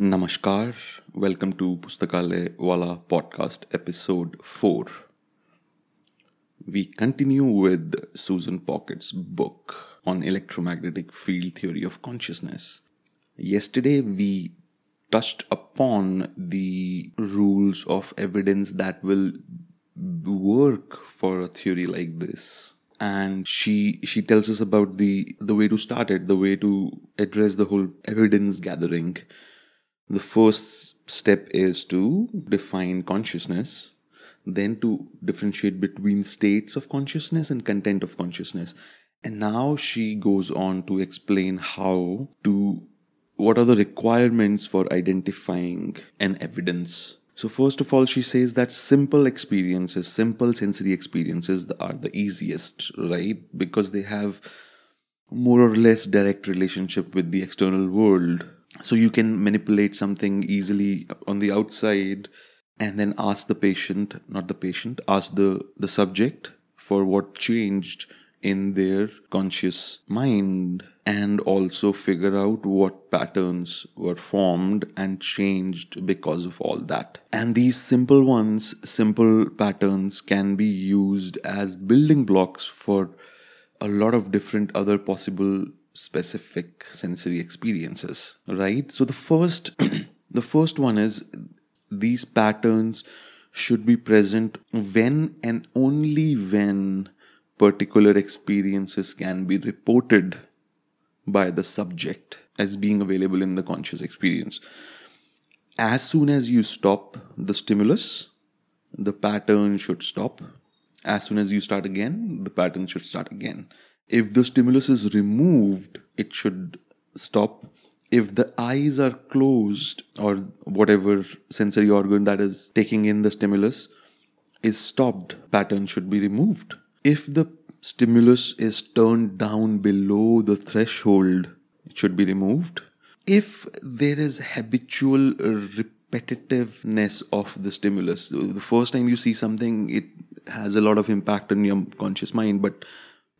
Namaskar. Welcome to Pustakale Wala podcast episode 4. We continue with Susan Pockett's book on electromagnetic field theory of consciousness. Yesterday we touched upon the rules of evidence that will work for a theory like this and she she tells us about the the way to start it the way to address the whole evidence gathering the first step is to define consciousness, then to differentiate between states of consciousness and content of consciousness. And now she goes on to explain how to what are the requirements for identifying an evidence. So, first of all, she says that simple experiences, simple sensory experiences are the easiest, right? Because they have more or less direct relationship with the external world so you can manipulate something easily on the outside and then ask the patient not the patient ask the the subject for what changed in their conscious mind and also figure out what patterns were formed and changed because of all that. And these simple ones, simple patterns can be used as building blocks for a lot of different other possible specific sensory experiences right? So the first the first one is these patterns should be present when and only when particular experiences can be reported by the subject as being available in the conscious experience. As soon as you stop the stimulus the pattern should stop. As soon as you start again the pattern should start again if the stimulus is removed, it should stop. If the eyes are closed or whatever sensory organ that is taking in the stimulus is stopped, pattern should be removed. If the stimulus is turned down below the threshold, it should be removed. If there is habitual repetitiveness of the stimulus, the first time you see something, it has a lot of impact on your conscious mind, but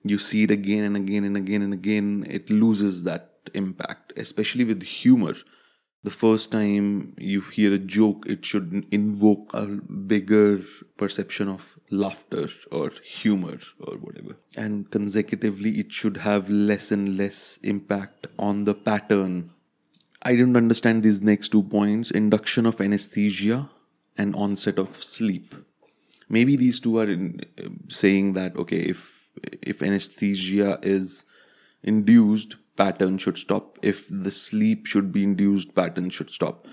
you see it again and again and again and again, it loses that impact, especially with humor. The first time you hear a joke, it should invoke a bigger perception of laughter or humor or whatever. And consecutively, it should have less and less impact on the pattern. I don't understand these next two points induction of anesthesia and onset of sleep. Maybe these two are in, uh, saying that, okay, if if anesthesia is induced pattern should stop. If the sleep should be induced pattern should stop.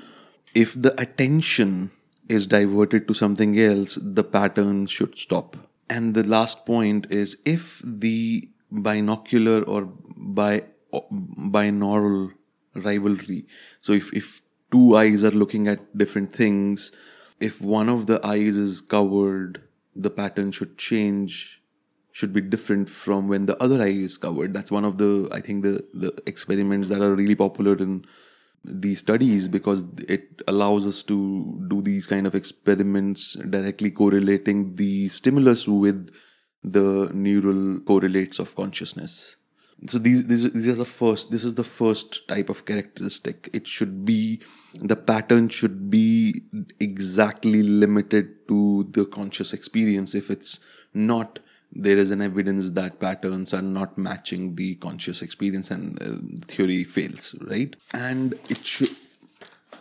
If the attention is diverted to something else the pattern should stop. And the last point is if the binocular or by binaural rivalry so if, if two eyes are looking at different things if one of the eyes is covered the pattern should change should be different from when the other eye is covered. That's one of the I think the the experiments that are really popular in these studies because it allows us to do these kind of experiments directly correlating the stimulus with the neural correlates of consciousness so these, these these are the first this is the first type of characteristic it should be the pattern should be exactly limited to the conscious experience if it's not there is an evidence that patterns are not matching the conscious experience and uh, theory fails right? And it should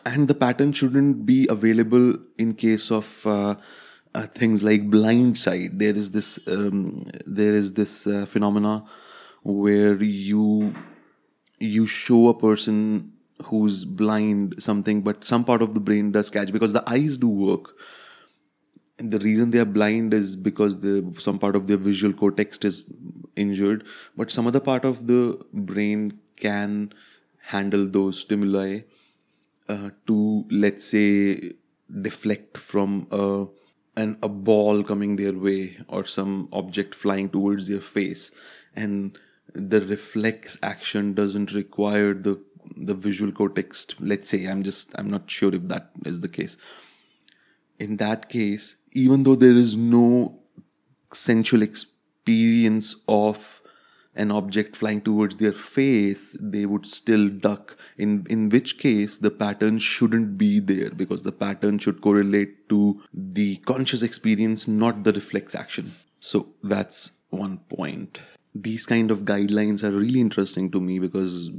and the pattern shouldn't be available in case of uh, uh, things like blind sight. There is this um, there is this uh, phenomena where you you show a person who's blind something but some part of the brain does catch because the eyes do work and the reason they are blind is because the some part of their visual cortex is injured but some other part of the brain can handle those stimuli uh, to let's say deflect from a an, a ball coming their way or some object flying towards their face. And the reflex action doesn't require the the visual cortex let's say i'm just i'm not sure if that is the case. In that case even though there is no sensual experience of an object flying towards their face, they would still duck. In in which case the pattern shouldn't be there because the pattern should correlate to the conscious experience, not the reflex action. So that's one point. These kind of guidelines are really interesting to me because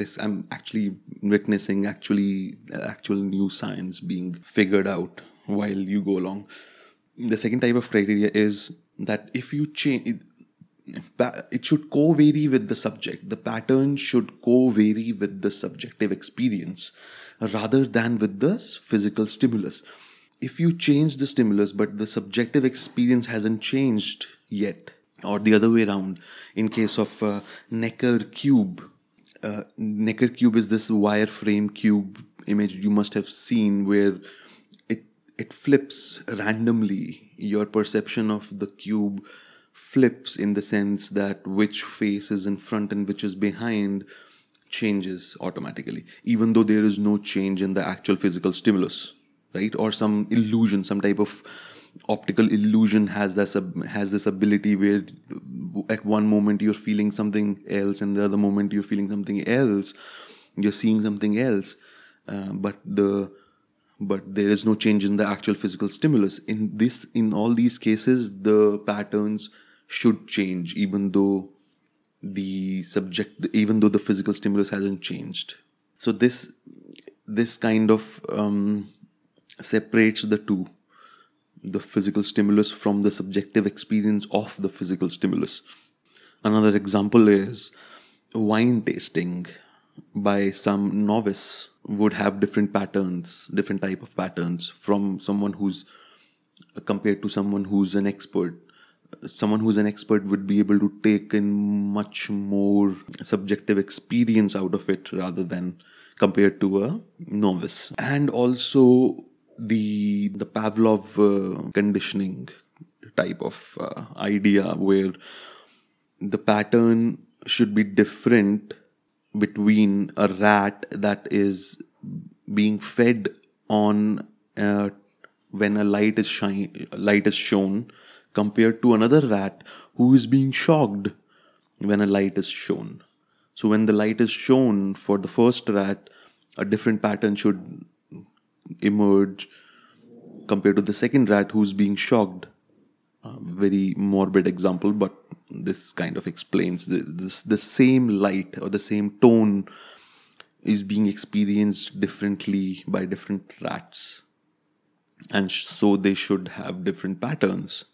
this I'm actually witnessing actually actual new science being figured out while you go along. The second type of criteria is that if you change it should co-vary with the subject the pattern should co-vary with the subjective experience rather than with the physical stimulus if you change the stimulus but the subjective experience hasn't changed yet or the other way around in case of uh, necker cube uh, necker cube is this wireframe cube image you must have seen where it flips randomly your perception of the cube flips in the sense that which face is in front and which is behind changes automatically, even though there is no change in the actual physical stimulus, right? Or some illusion, some type of optical illusion has this has this ability where at one moment you're feeling something else and the other moment you're feeling something else you're seeing something else uh, but the but there is no change in the actual physical stimulus. In this in all these cases the patterns should change even though the subject even though the physical stimulus hasn't changed. So this this kind of um, separates the two the physical stimulus from the subjective experience of the physical stimulus. Another example is wine tasting by some novice would have different patterns different type of patterns from someone who's compared to someone who's an expert. Someone who's an expert would be able to take in much more subjective experience out of it rather than compared to a novice. And also the the pavlov uh, conditioning type of uh, idea where the pattern should be different between a rat that is being fed on uh, when a light is shine light is shown compared to another rat who is being shocked when a light is shown. So, when the light is shown for the first rat, a different pattern should emerge compared to the second rat who's being shocked. A very morbid example, but this kind of explains the, this, the same light or the same tone is being experienced differently by different rats. And so they should have different patterns.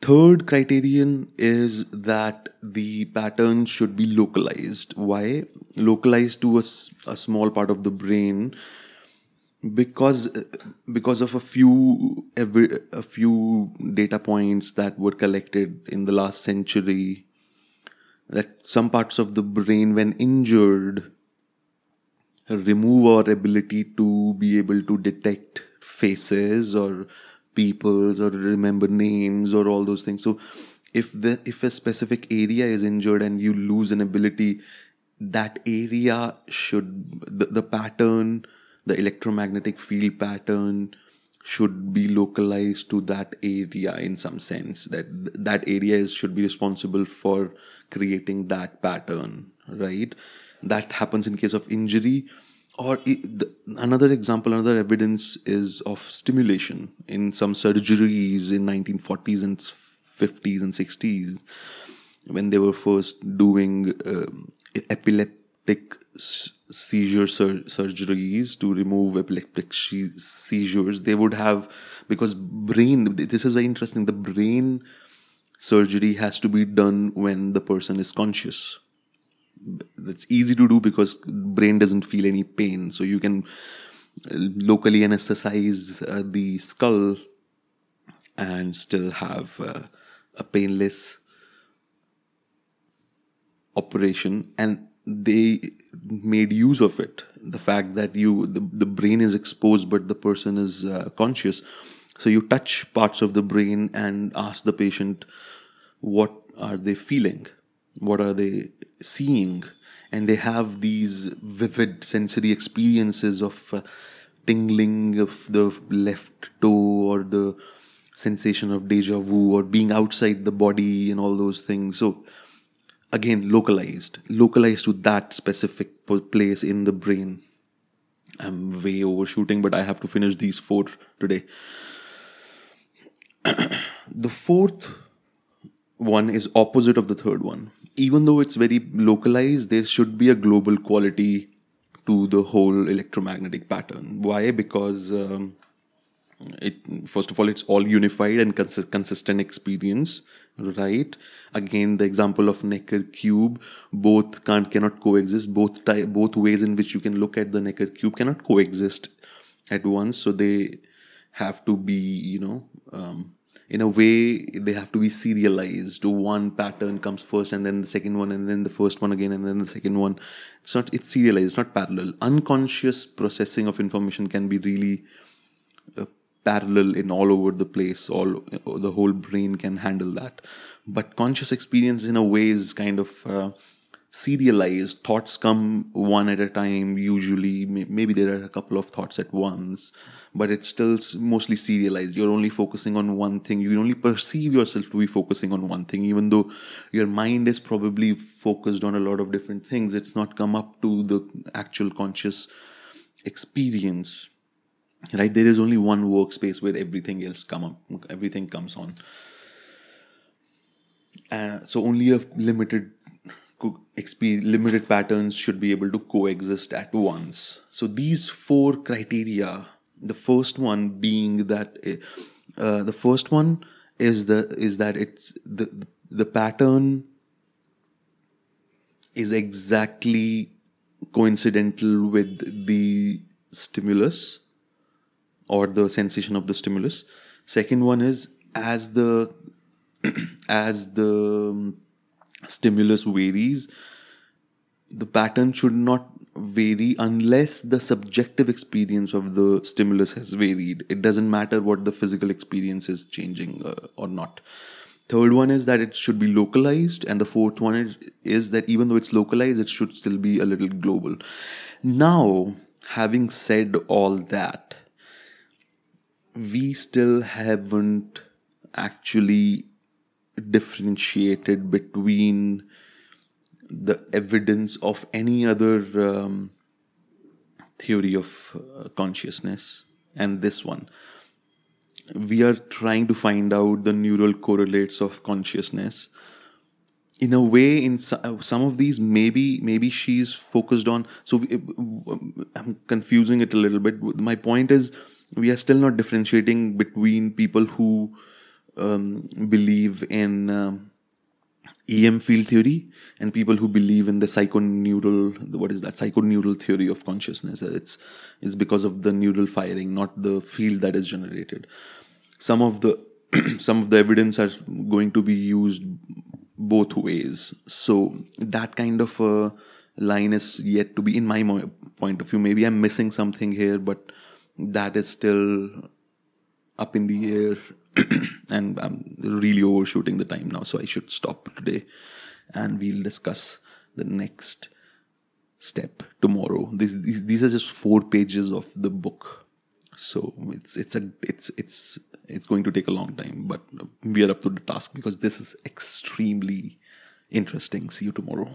Third criterion is that the pattern should be localized. Why? Localized to a, a small part of the brain because because of a few every, a few data points that were collected in the last century that some parts of the brain when injured remove our ability to be able to detect faces or peoples or remember names or all those things. So if the if a specific area is injured and you lose an ability that area should the, the pattern the electromagnetic field pattern should be localized to that area in some sense that that area is, should be responsible for creating that pattern right? That happens in case of injury or the, another example another evidence is of stimulation in some surgeries in 1940s and 50s and 60s when they were first doing um, epileptic seizure sur- surgeries to remove epileptic sh- seizures they would have because brain this is very interesting the brain surgery has to be done when the person is conscious. That's easy to do because brain doesn't feel any pain. So you can uh, locally anesthetize uh, the skull and still have uh, a painless operation. And they made use of it. The fact that you the, the brain is exposed but the person is uh, conscious. So you touch parts of the brain and ask the patient what are they feeling? What are they seeing? And they have these vivid sensory experiences of uh, tingling of the left toe or the sensation of deja vu or being outside the body and all those things. So again localized localized to that specific place in the brain. I'm way overshooting but i have to finish these four today. The fourth one is opposite of the third one. Even though it's very localized there should be a global quality to the whole electromagnetic pattern. Why? Because um, it first of all it's all unified and cons- consistent experience right? Again the example of necker cube both can't cannot coexist. Both ty- both ways in which you can look at the necker cube cannot coexist at once. So they have to be you know um, in a way they have to be serialized. One pattern comes first and then the second one and then the first one again and then the second one. It's not it's serialized it's not parallel. Unconscious processing of information can be really parallel in all over the place all the whole brain can handle that. But conscious experience in a way is kind of uh, serialized. Thoughts come one at a time usually. Maybe there are a couple of thoughts at once but it's still mostly serialized. You're only focusing on one thing. You only perceive yourself to be focusing on one thing even though your mind is probably focused on a lot of different things. It's not come up to the actual conscious experience right? There is only one workspace where everything else come up everything comes on. Uh, so only a limited limited patterns should be able to coexist at once. So these four criteria the first one being that eh, uh, the first one is the is that it's the the pattern is exactly coincidental with the stimulus or the sensation of the stimulus. Second one is as the as the stimulus varies the pattern should not vary unless the subjective experience of the stimulus has varied. It doesn't matter what the physical experience is changing uh, or not. Third one is that it should be localized and the fourth one is, is that even though it's localized it should still be a little global. Now having said all that we still haven't actually differentiated between the evidence of any other um, theory of uh, consciousness and this one. We are trying to find out the neural correlates of consciousness. In a way, in some of these, maybe maybe she's focused on. So I'm confusing it a little bit. My point is, we are still not differentiating between people who um, believe in um, EM field theory and people who believe in the psychoneural what is that? Psychoneural theory of consciousness. It's it's because of the neural firing not the field that is generated. Some of the some of the evidence are going to be used both ways. So that kind of a line is yet to be in my point of view maybe i'm missing something here but that is still up in the air and I'm really overshooting the time now, so I should stop today and we'll discuss the next step tomorrow. These, these these are just four pages of the book, so it's it's a it's it's it's going to take a long time, but we are up to the task because this is extremely interesting. See you tomorrow.